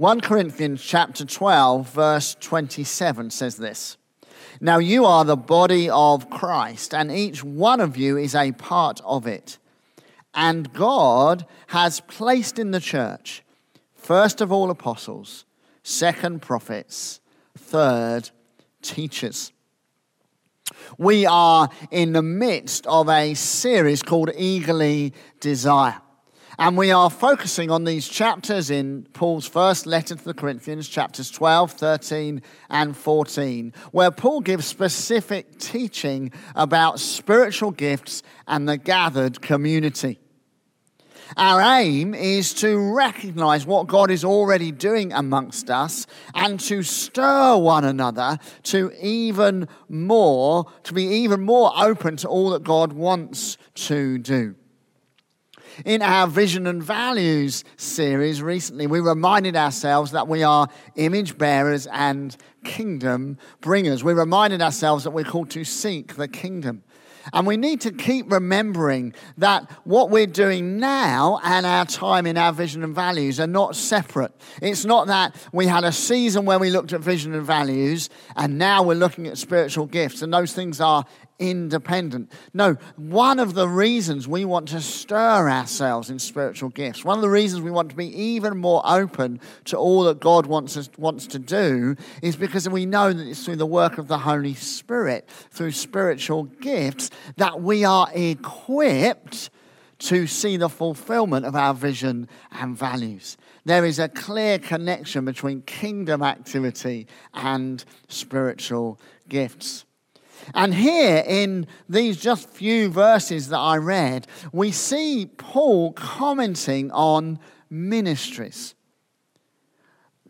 1 Corinthians chapter 12 verse 27 says this. Now you are the body of Christ and each one of you is a part of it. And God has placed in the church first of all apostles, second prophets, third teachers. We are in the midst of a series called Eagerly Desire. And we are focusing on these chapters in Paul's first letter to the Corinthians, chapters 12, 13, and 14, where Paul gives specific teaching about spiritual gifts and the gathered community. Our aim is to recognize what God is already doing amongst us and to stir one another to even more, to be even more open to all that God wants to do. In our Vision and Values series recently, we reminded ourselves that we are image bearers and kingdom bringers. We reminded ourselves that we're called to seek the kingdom. And we need to keep remembering that what we're doing now and our time in our vision and values are not separate. It's not that we had a season where we looked at vision and values and now we're looking at spiritual gifts, and those things are independent. No, one of the reasons we want to stir ourselves in spiritual gifts, one of the reasons we want to be even more open to all that God wants us, wants to do is because we know that it's through the work of the Holy Spirit, through spiritual gifts, that we are equipped to see the fulfillment of our vision and values. There is a clear connection between kingdom activity and spiritual gifts. And here in these just few verses that I read, we see Paul commenting on ministries.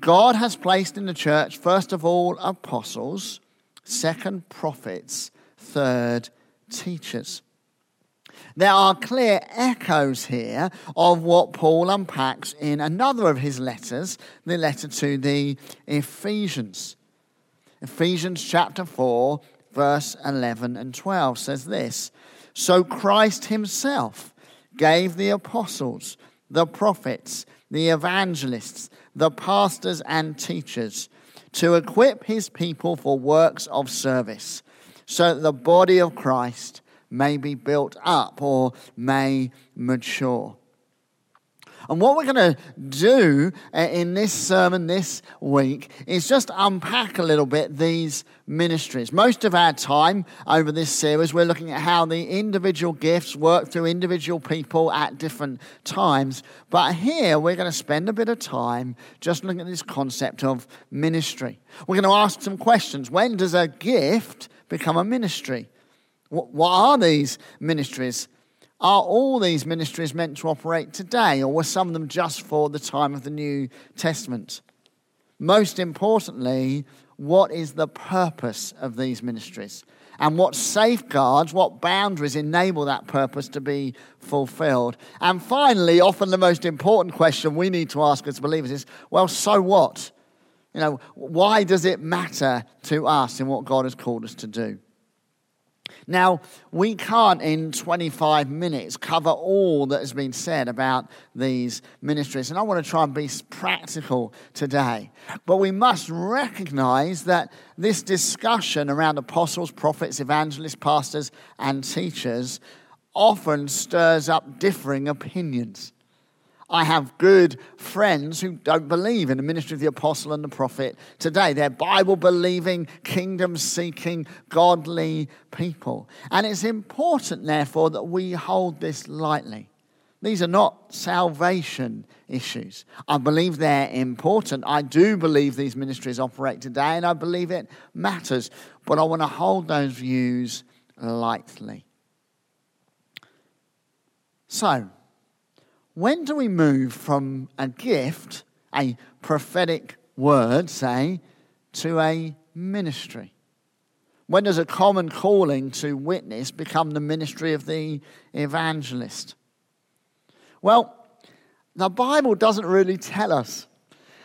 God has placed in the church, first of all, apostles, second, prophets, third, teachers. There are clear echoes here of what Paul unpacks in another of his letters, the letter to the Ephesians. Ephesians chapter 4, verse 11 and 12 says this So Christ himself gave the apostles, the prophets, the evangelists, the pastors, and teachers to equip his people for works of service, so that the body of Christ may be built up or may mature. And what we're going to do uh, in this sermon this week is just unpack a little bit these ministries. Most of our time over this series, we're looking at how the individual gifts work through individual people at different times. But here, we're going to spend a bit of time just looking at this concept of ministry. We're going to ask some questions. When does a gift become a ministry? What are these ministries? Are all these ministries meant to operate today, or were some of them just for the time of the New Testament? Most importantly, what is the purpose of these ministries? And what safeguards, what boundaries enable that purpose to be fulfilled? And finally, often the most important question we need to ask as believers is well, so what? You know, why does it matter to us in what God has called us to do? Now, we can't in 25 minutes cover all that has been said about these ministries, and I want to try and be practical today. But we must recognize that this discussion around apostles, prophets, evangelists, pastors, and teachers often stirs up differing opinions. I have good friends who don't believe in the ministry of the apostle and the prophet today. They're Bible believing, kingdom seeking, godly people. And it's important, therefore, that we hold this lightly. These are not salvation issues. I believe they're important. I do believe these ministries operate today, and I believe it matters. But I want to hold those views lightly. So, when do we move from a gift, a prophetic word, say, to a ministry? When does a common calling to witness become the ministry of the evangelist? Well, the Bible doesn't really tell us.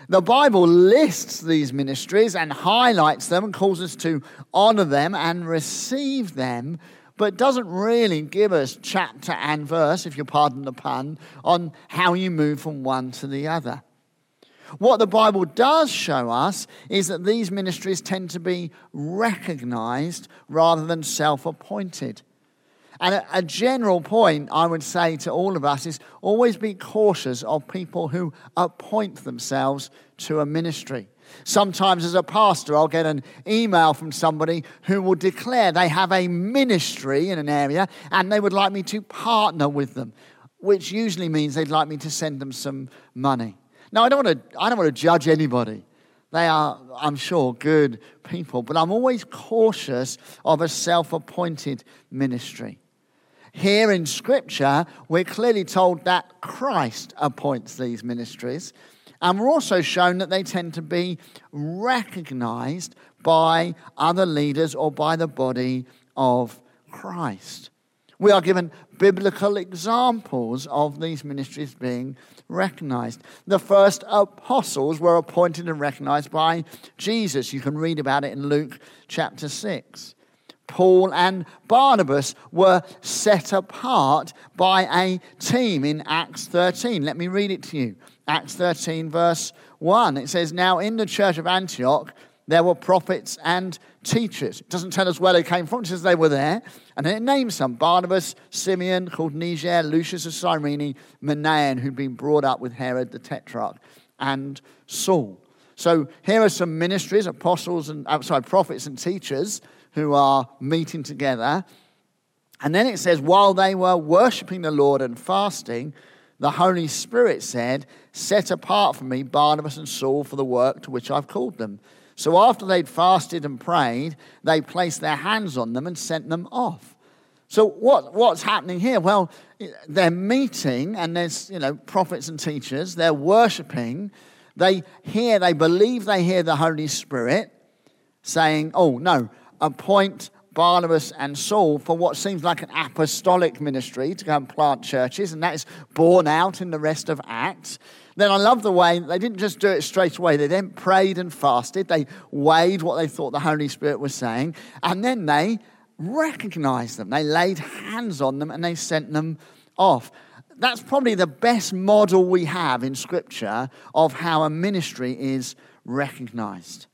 The Bible lists these ministries and highlights them and calls us to honor them and receive them, but doesn't really give us chapter and verse, if you pardon the pun, on how you move from one to the other. What the Bible does show us is that these ministries tend to be recognized rather than self appointed. And a, a, general point I would say to all of us is always be cautious of people who appoint themselves to a ministry. Sometimes, as a pastor, I'll get an email from somebody who will declare they have a ministry in an area and they would like me to partner with them, which usually means they'd like me to send them some money. Now, I don't want to, I don't want to judge anybody. They are, I'm sure, good people, but I'm always cautious of a self appointed ministry. Here in Scripture, we're clearly told that Christ appoints these ministries. And we're also shown that they tend to be recognized by other leaders or by the body of Christ. We are given biblical examples of these ministries being recognized. The first apostles were appointed and recognized by Jesus. You can read about it in Luke chapter 6. Paul and Barnabas were set apart by a team in Acts 13. Let me read it to you. Acts 13, verse 1. It says, Now in the church of Antioch, there were prophets and teachers. It doesn't tell us where they came from, it says they were there. And then it names some Barnabas, Simeon, called Niger, Lucius of Cyrene, Manaen, who'd been brought up with Herod the Tetrarch, and Saul. So here are some ministries, apostles and, uh, sorry, prophets and teachers who are meeting together. And then it says, while they were worshiping the Lord and fasting, the Holy Spirit said, Set apart for me Barnabas and Saul for the work to which I've called them. So after they'd fasted and prayed, they placed their hands on them and sent them off. So what, what's happening here? Well, they're meeting and there's, you know, prophets and teachers. They're worshiping. They hear, they believe they hear the Holy Spirit saying, oh, no, appoint Barnabas and Saul for what seems like an apostolic ministry to go and plant churches, and that is borne out in the rest of Acts. Then I love the way they didn't just do it straight away. They then prayed and fasted. They weighed what they thought the Holy Spirit was saying, and then they recognized them. They laid hands on them and they sent them off. That's probably the best model we have in Scripture of how a ministry is recognized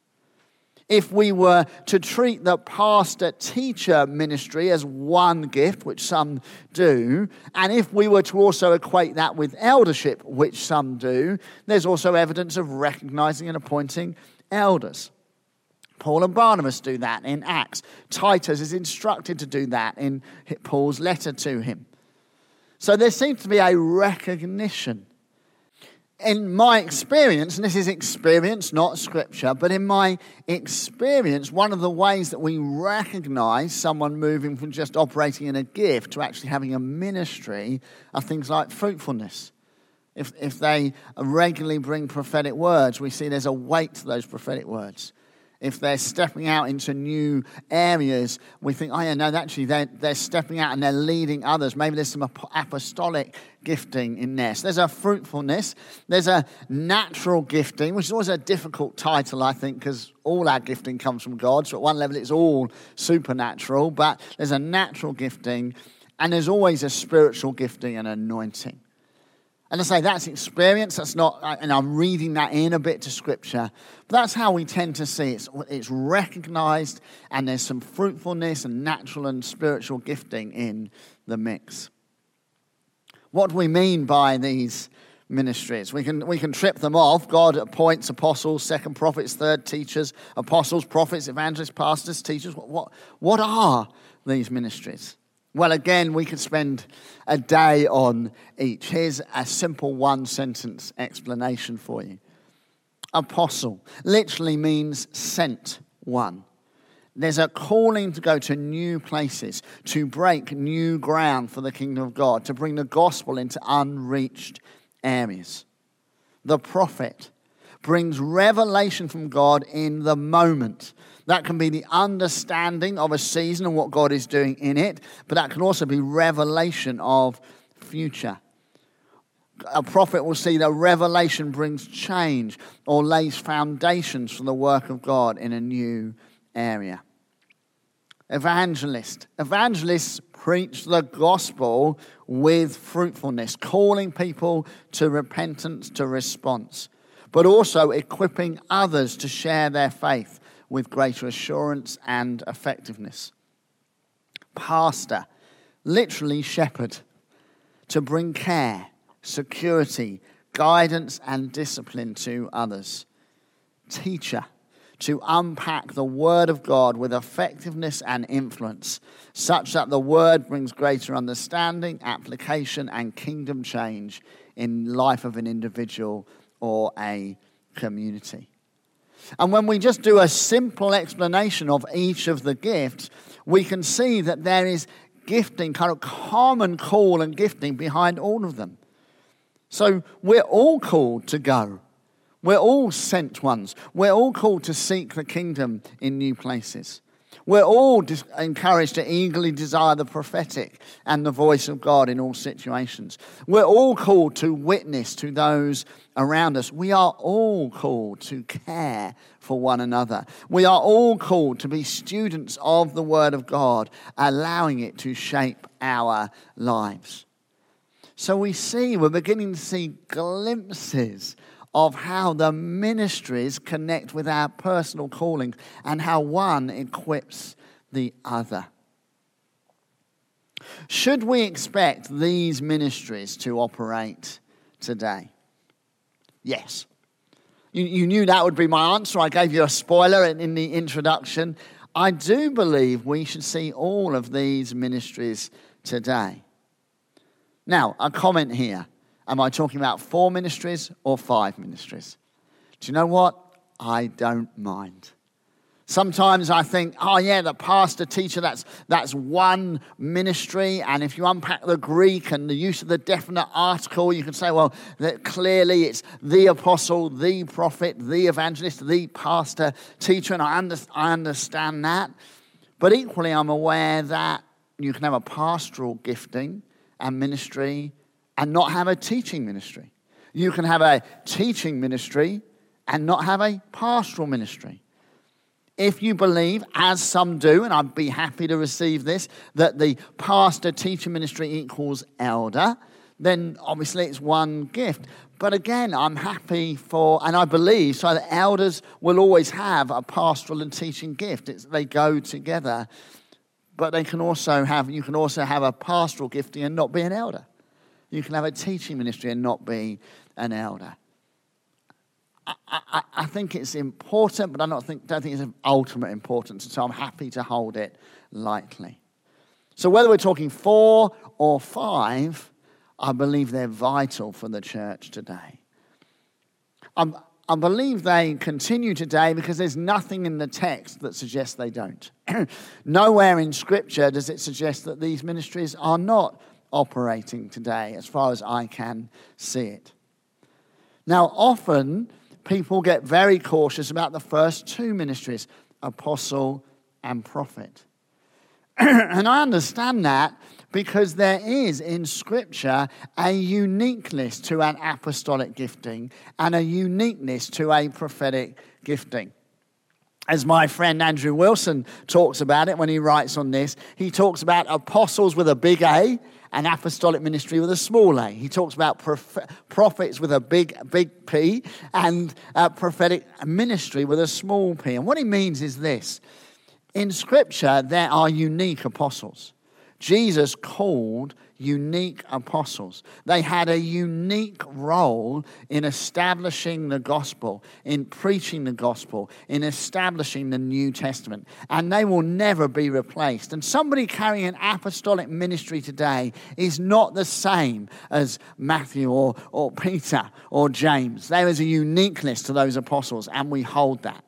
if we were to treat the pastor teacher ministry as one gift, which some do, and if we were to also equate that with eldership, which some do, there's also evidence of recognizing and appointing elders. Paul and Barnabas do that in Acts. Titus is instructed to do that in Paul's letter to him. So there seems to be a recognition in my experience, and this is experience, not scripture, but in my experience, one of the ways that we recognize someone moving from just operating in a gift to actually having a ministry are things like fruitfulness. If, if they regularly bring prophetic words, we see there's a weight to those prophetic words if they're stepping out into new areas, we think, oh, yeah, no, actually, they're, they're stepping out and they're leading others. Maybe there's some apostolic gifting in. So there's a fruitfulness, there's a natural gifting, which is always a difficult title, I think, because all our gifting comes from God. So at one level, it's all supernatural, but there's a natural gifting, and there's always a spiritual gifting and anointing. And I say that's experience, that's not, and I'm reading that in a bit to scripture. But that's how we tend to see it. It's, recognized, and there's some fruitfulness and natural and spiritual gifting in the mix. What do we mean by these ministries? We can, we can trip them off. God appoints apostles, second prophets, third teachers, apostles, prophets, evangelists, pastors, teachers. What, what, what are these ministries? Well, again, we could spend a day on each. Here's a simple one sentence explanation for you. Apostle literally means sent one. There's a calling to go to new places, to break new ground for the kingdom of God, to bring the gospel into unreached areas. The prophet brings revelation from God in the moment that can be the understanding of a season and what God is doing in it, but that can also be revelation of future. A prophet will see that revelation brings change or lays foundations for the work of God in a new area. Evangelist. Evangelists preach the gospel with fruitfulness, calling people to repentance, to response but also equipping others to share their faith with greater assurance and effectiveness. Pastor, literally shepherd, to bring care, security, guidance, and discipline to others. Teacher, to unpack the Word of God with effectiveness and influence, such that the Word brings greater understanding, application, and kingdom change in life of an individual or a community. And when we just do a simple explanation of each of the gifts, we can see that there is gifting, kind of common call and gifting behind all of them. So we're all called to go. We're all sent ones. We're all called to seek the kingdom in new places. We're all encouraged to eagerly desire the prophetic and the voice of God in all situations. We're all called to witness to those around us. We are all called to care for one another. We are all called to be students of the Word of God, allowing it to shape our lives. So we see, we're beginning to see glimpses of how the ministries connect with our personal calling and how one equips the other. Should we expect these ministries to operate today? Yes. You, you knew that would be my answer. I gave you a spoiler in, in the introduction. I do believe we should see all of these ministries today. Now, a comment here. Am I talking about four ministries or five ministries? Do you know what? I don't mind. Sometimes I think, oh, yeah, the pastor, teacher, that's, that's one ministry. And if you unpack the Greek and the use of the definite article, you can say, well, that clearly it's the apostle, the prophet, the evangelist, the pastor, teacher. And I, under, I understand that. But equally, I'm aware that you can have a pastoral gifting and ministry and not have a teaching ministry. You can have a teaching ministry and not have a pastoral ministry. If you believe, as some do, and I'd be happy to receive this, that the pastor teacher ministry equals elder, then obviously it's one gift. But again, I'm happy for, and I believe, so that elders will always have a pastoral and teaching gift. It's, they go together. But they can also have, you can also have a pastoral gifting and not be an elder. You can have a teaching ministry and not be an elder. I, I, I think it's important, but I don't think, don't think it's of ultimate importance. So I'm happy to hold it lightly. So whether we're talking four or five, I believe they're vital for the church today. I'm, I believe they continue today because there's nothing in the text that suggests they don't. Nowhere in Scripture does it suggest that these ministries are not operating today, as far as I can see it. Now, often people get very cautious about the first two ministries apostle and prophet. and I understand that because there is in Scripture a uniqueness to an apostolic gifting and a uniqueness to a prophetic gifting. As my friend Andrew Wilson talks about it when he writes on this, he talks about apostles with a big A and apostolic ministry with a small a. He talks about prof- prophets with a big, big P and prophetic ministry with a small p. And what he means is this in Scripture, there are unique apostles. Jesus called unique apostles. They had a unique role in establishing the gospel, in preaching the gospel, in establishing the New Testament, and they will never be replaced. And somebody carrying an apostolic ministry today is not the same as Matthew or, or Peter or James. There is a uniqueness to those apostles, and we hold that.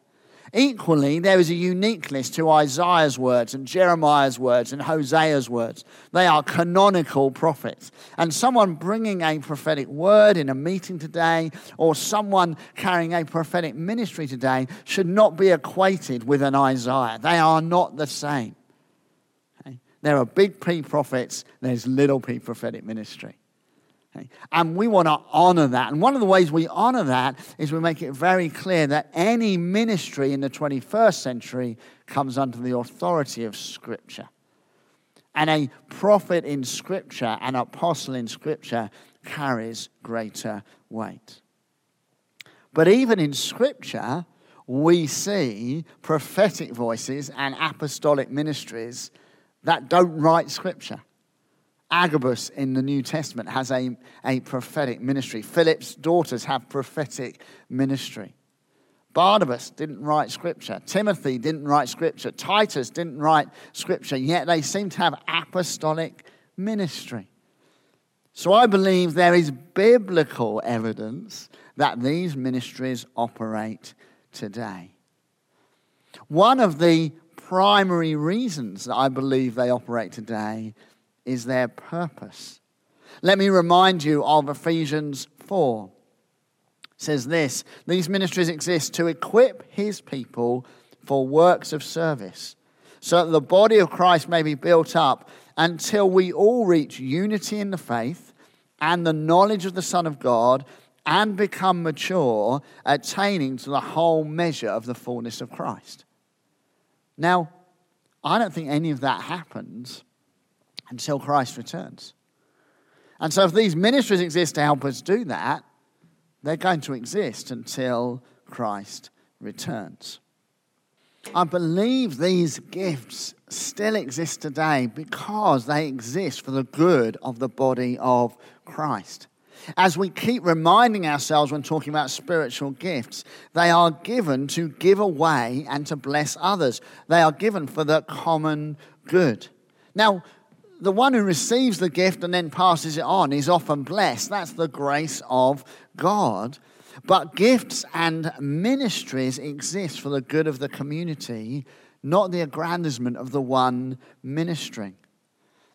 Equally, there is a uniqueness to Isaiah's words and Jeremiah's words and Hosea's words. They are canonical prophets. And someone bringing a prophetic word in a meeting today or someone carrying a prophetic ministry today should not be equated with an Isaiah. They are not the same. Okay? There are big P prophets, there's little p prophetic ministry. Okay? And we want to honor that. And one of the ways we honor that is we make it very clear that any ministry in the 21st century comes under the authority of Scripture. And a prophet in Scripture, an apostle in Scripture, carries greater weight. But even in Scripture, we see prophetic voices and apostolic ministries that don't write Scripture. Agabus in the New Testament has a, a prophetic ministry. Philip's daughters have prophetic ministry. Barnabas didn't write scripture. Timothy didn't write scripture. Titus didn't write scripture, yet they seem to have apostolic ministry. So I believe there is biblical evidence that these ministries operate today. One of the primary reasons that I believe they operate today is their purpose. Let me remind you of Ephesians 4. It says this These ministries exist to equip his people for works of service, so that the body of Christ may be built up until we all reach unity in the faith and the knowledge of the Son of God and become mature, attaining to the whole measure of the fullness of Christ. Now, I don't think any of that happens until Christ returns. And so, if these ministries exist to help us do that, they're going to exist until Christ returns. I believe these gifts still exist today because they exist for the good of the body of Christ. As we keep reminding ourselves when talking about spiritual gifts, they are given to give away and to bless others. They are given for the common good. Now, the one who receives the gift and then passes it on is often blessed. That's the grace of God. But gifts and ministries exist for the good of the community, not the aggrandizement of the one ministering.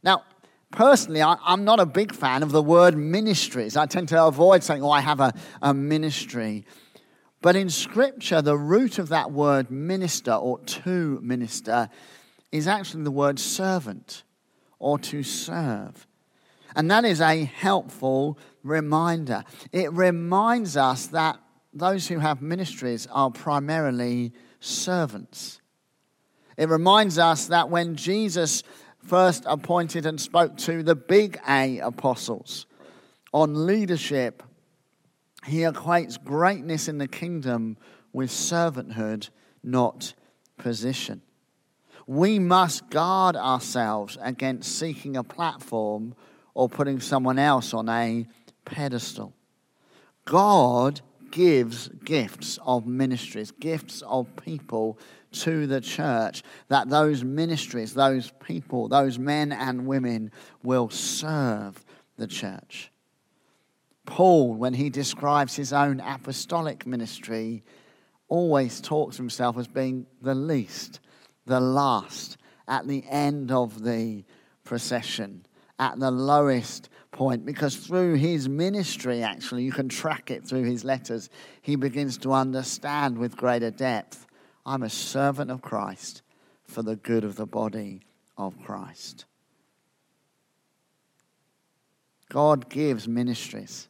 Now, personally, I, am not a big fan of the word ministries. I tend to avoid saying, oh, I have a, a ministry. But in Scripture, the root of that word minister or to minister is actually the word servant or to serve. And that is a helpful reminder. It reminds us that those who have ministries are primarily servants. It reminds us that when Jesus first appointed and spoke to the big A apostles on leadership, he equates greatness in the kingdom with servanthood, not position we must guard ourselves against seeking a platform or putting someone else on a pedestal. God gives gifts of ministries, gifts of people to the church, that those ministries, those people, those men and women will serve the church. Paul, when he describes his own apostolic ministry, always talks himself as being the least the last, at the end of the procession, at the lowest point, because through his ministry, actually, you can track it through his letters, he begins to understand with greater depth I'm a servant of Christ for the good of the body of Christ. God gives ministries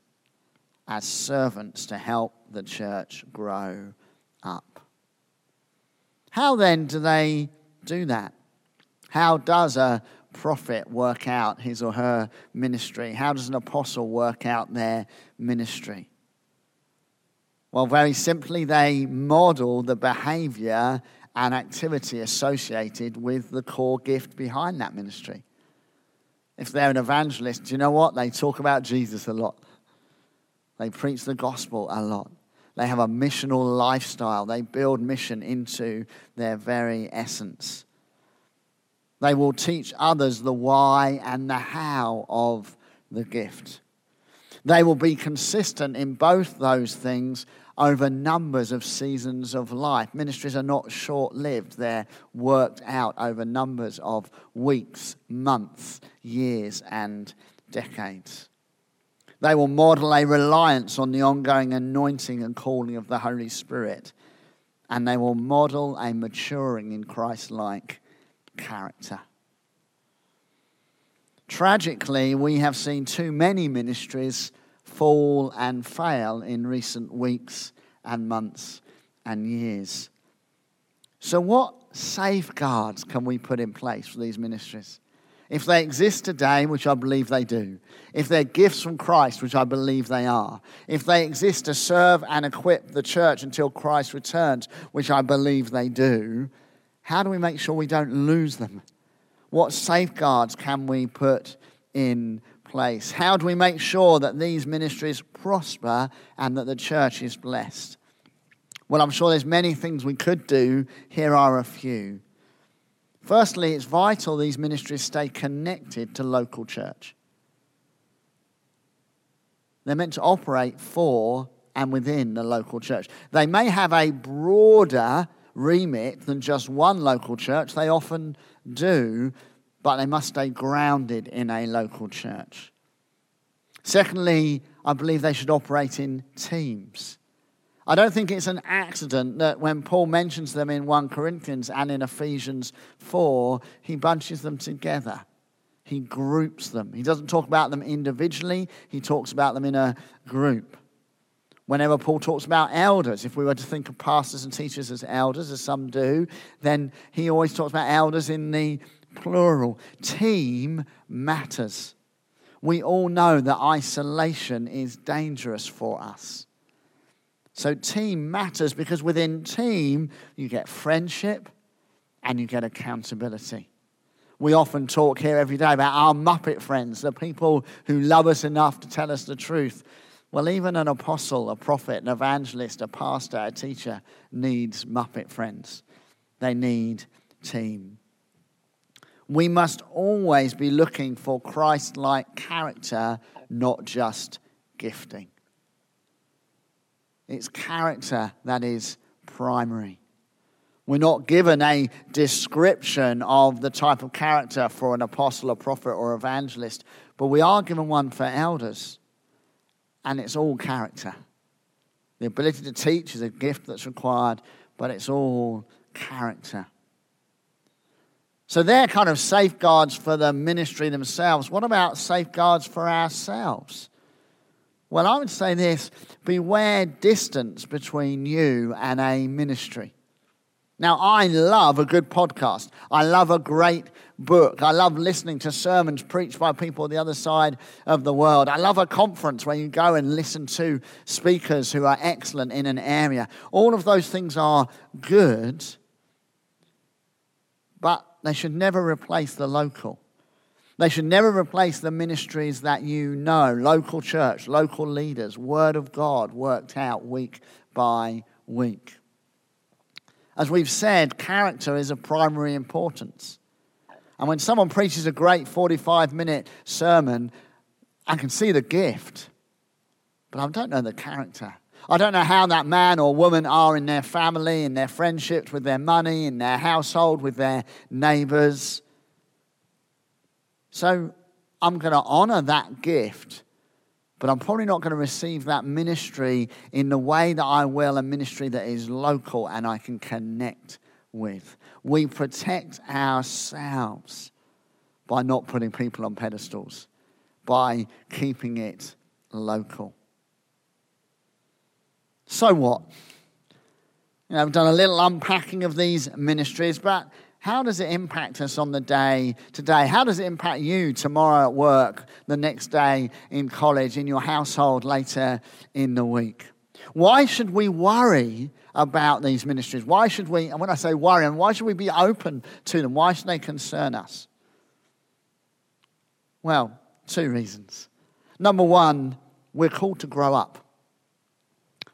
as servants to help the church grow. How then do they do that? How does a prophet work out his or her ministry? How does an apostle work out their ministry? Well, very simply, they model the behavior and activity associated with the core gift behind that ministry. If they're an evangelist, do you know what? They talk about Jesus a lot. They preach the gospel a lot. They have a missional lifestyle. They build mission into their very essence. They will teach others the why and the how of the gift. They will be consistent in both those things over numbers of seasons of life. Ministries are not short lived, they're worked out over numbers of weeks, months, years, and decades. They will model a reliance on the ongoing anointing and calling of the Holy Spirit. And they will model a maturing in Christ like character. Tragically, we have seen too many ministries fall and fail in recent weeks and months and years. So, what safeguards can we put in place for these ministries? If they exist today, which I believe they do, if they're gifts from Christ, which I believe they are, if they exist to serve and equip the church until Christ returns, which I believe they do, how do we make sure we don't lose them? What safeguards can we put in place? How do we make sure that these ministries prosper and that the church is blessed? Well, I'm sure there's many things we could do. Here are a few. Firstly, it's vital these ministries stay connected to local church. They're meant to operate for and within the local church. They may have a broader remit than just one local church. They often do, but they must stay grounded in a local church. Secondly, I believe they should operate in teams. I don't think it's an accident that when Paul mentions them in 1 Corinthians and in Ephesians 4, he bunches them together. He groups them. He doesn't talk about them individually, he talks about them in a group. Whenever Paul talks about elders, if we were to think of pastors and teachers as elders, as some do, then he always talks about elders in the plural. Team matters. We all know that isolation is dangerous for us. So, team matters because within team, you get friendship and you get accountability. We often talk here every day about our Muppet friends, the people who love us enough to tell us the truth. Well, even an apostle, a prophet, an evangelist, a pastor, a teacher needs Muppet friends. They need team. We must always be looking for Christ like character, not just gifting. It's character that is primary. We're not given a description of the type of character for an apostle, a prophet, or evangelist, but we are given one for elders. And it's all character. The ability to teach is a gift that's required, but it's all character. So they're kind of safeguards for the ministry themselves. What about safeguards for ourselves? Well, I would say this beware distance between you and a ministry. Now, I love a good podcast. I love a great book. I love listening to sermons preached by people on the other side of the world. I love a conference where you go and listen to speakers who are excellent in an area. All of those things are good, but they should never replace the local. They should never replace the ministries that you know local church, local leaders, Word of God worked out week by week. As we've said, character is of primary importance. And when someone preaches a great 45 minute sermon, I can see the gift, but I don't know the character. I don't know how that man or woman are in their family, in their friendships, with their money, in their household, with their neighbors. So I'm going to honor that gift, but I'm probably not going to receive that ministry in the way that I will a ministry that is local and I can connect with. We protect ourselves by not putting people on pedestals, by keeping it local. So what? You know, I've done a little unpacking of these ministries, but how does it impact us on the day today? How does it impact you tomorrow at work, the next day in college, in your household later in the week? Why should we worry about these ministries? Why should we, and when I say worry, and why should we be open to them? Why should they concern us? Well, two reasons. Number one, we're called to grow up.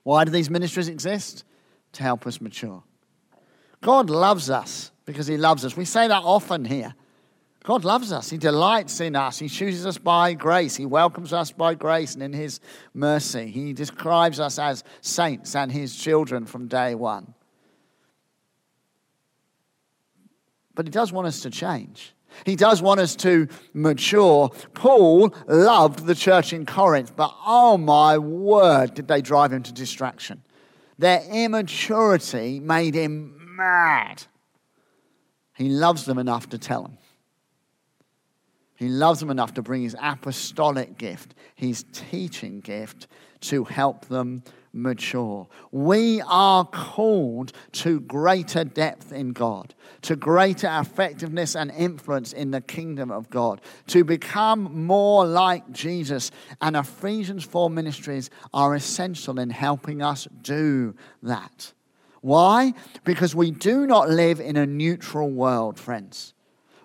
Why do these ministries exist? To help us mature. God loves us because he loves us. We say that often here. God loves us. He delights in us. He chooses us by grace. He welcomes us by grace and in His mercy. He describes us as saints and His children from day one. But He does want us to change. He does want us to mature. Paul loved the church in Corinth, but oh my word, did they drive him to distraction. Their immaturity made him mad. He loves them enough to tell them. He loves them enough to bring his apostolic gift, his teaching gift, to help them mature. We are called to greater depth in God, to greater effectiveness and influence in the kingdom of God, to become more like Jesus. And Ephesians 4 ministries are essential in helping us do that. Why? Because we do not live in a neutral world, friends.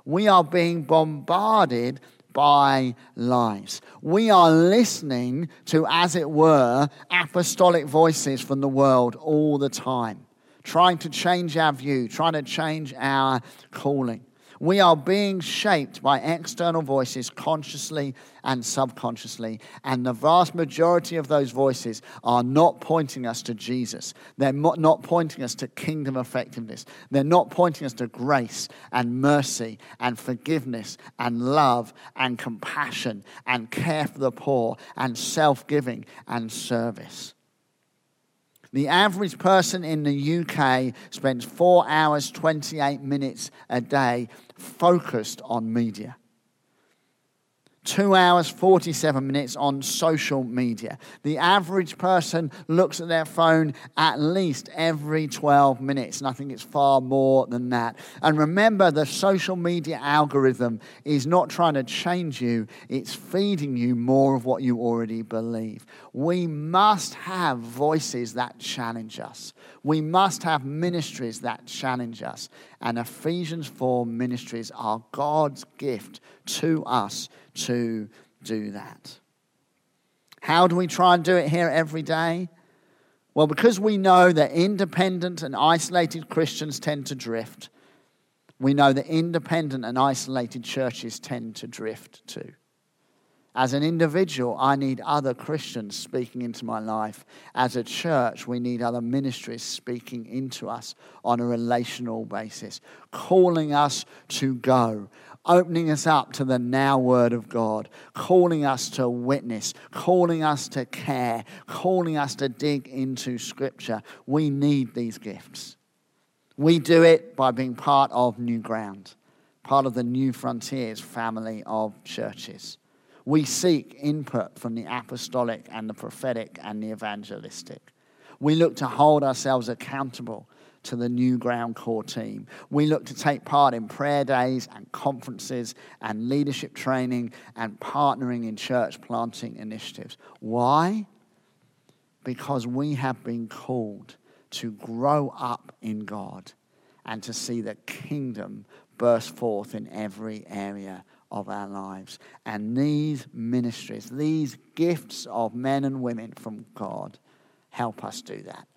We are being bombarded by lies. We are listening to, as it were, apostolic voices from the world all the time, trying to change our view, trying to change our calling. We are being shaped by external voices consciously and subconsciously. And the vast majority of those voices are not pointing us to Jesus. They're not pointing us to kingdom effectiveness. They're not pointing us to grace and mercy and forgiveness and love and compassion and care for the poor and self giving and service. The average person in the UK spends four hours, 28 minutes a day focused on media two hours, 47 minutes on social media. The average person looks at their phone at least every 12 minutes, and I think it's far more than that. And remember, the social media algorithm is not trying to change you, it's feeding you more of what you already believe. We must have voices that challenge us, we must have ministries that challenge us. And Ephesians 4 ministries are God's gift to us to do that. How do we try and do it here every day? Well, because we know that independent and isolated Christians tend to drift, we know that independent and isolated churches tend to drift too. As an individual, I need other Christians speaking into my life. As a church, we need other ministries speaking into us on a relational basis, calling us to go, opening us up to the now word of God, calling us to witness, calling us to care, calling us to dig into scripture. We need these gifts. We do it by being part of New Ground, part of the Newfrontiers family of churches. We seek input from the apostolic and the prophetic and the evangelistic. We look to hold ourselves accountable to the New Ground core team. We look to take part in prayer days and conferences and leadership training and partnering in church planting initiatives. Why? Because we have been called to grow up in God and to see the kingdom burst forth in every area of our lives. And these ministries, these gifts of men and women from God, help us do that.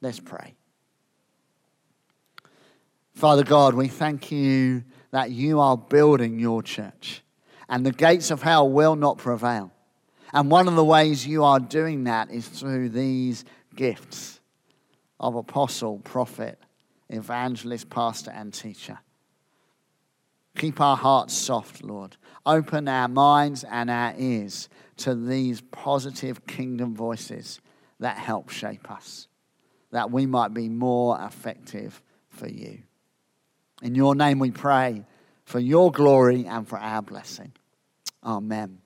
Let's pray. Father God, we thank you that you are building your church and the gates of hell will not prevail. And one of the ways you are doing that is through these gifts of apostle, prophet, evangelist, pastor, and teacher. Keep our hearts soft, Lord. Open our minds and our ears to these positive kingdom voices that help shape us, that we might be more effective for you. In your name we pray for your glory and for our blessing. Amen.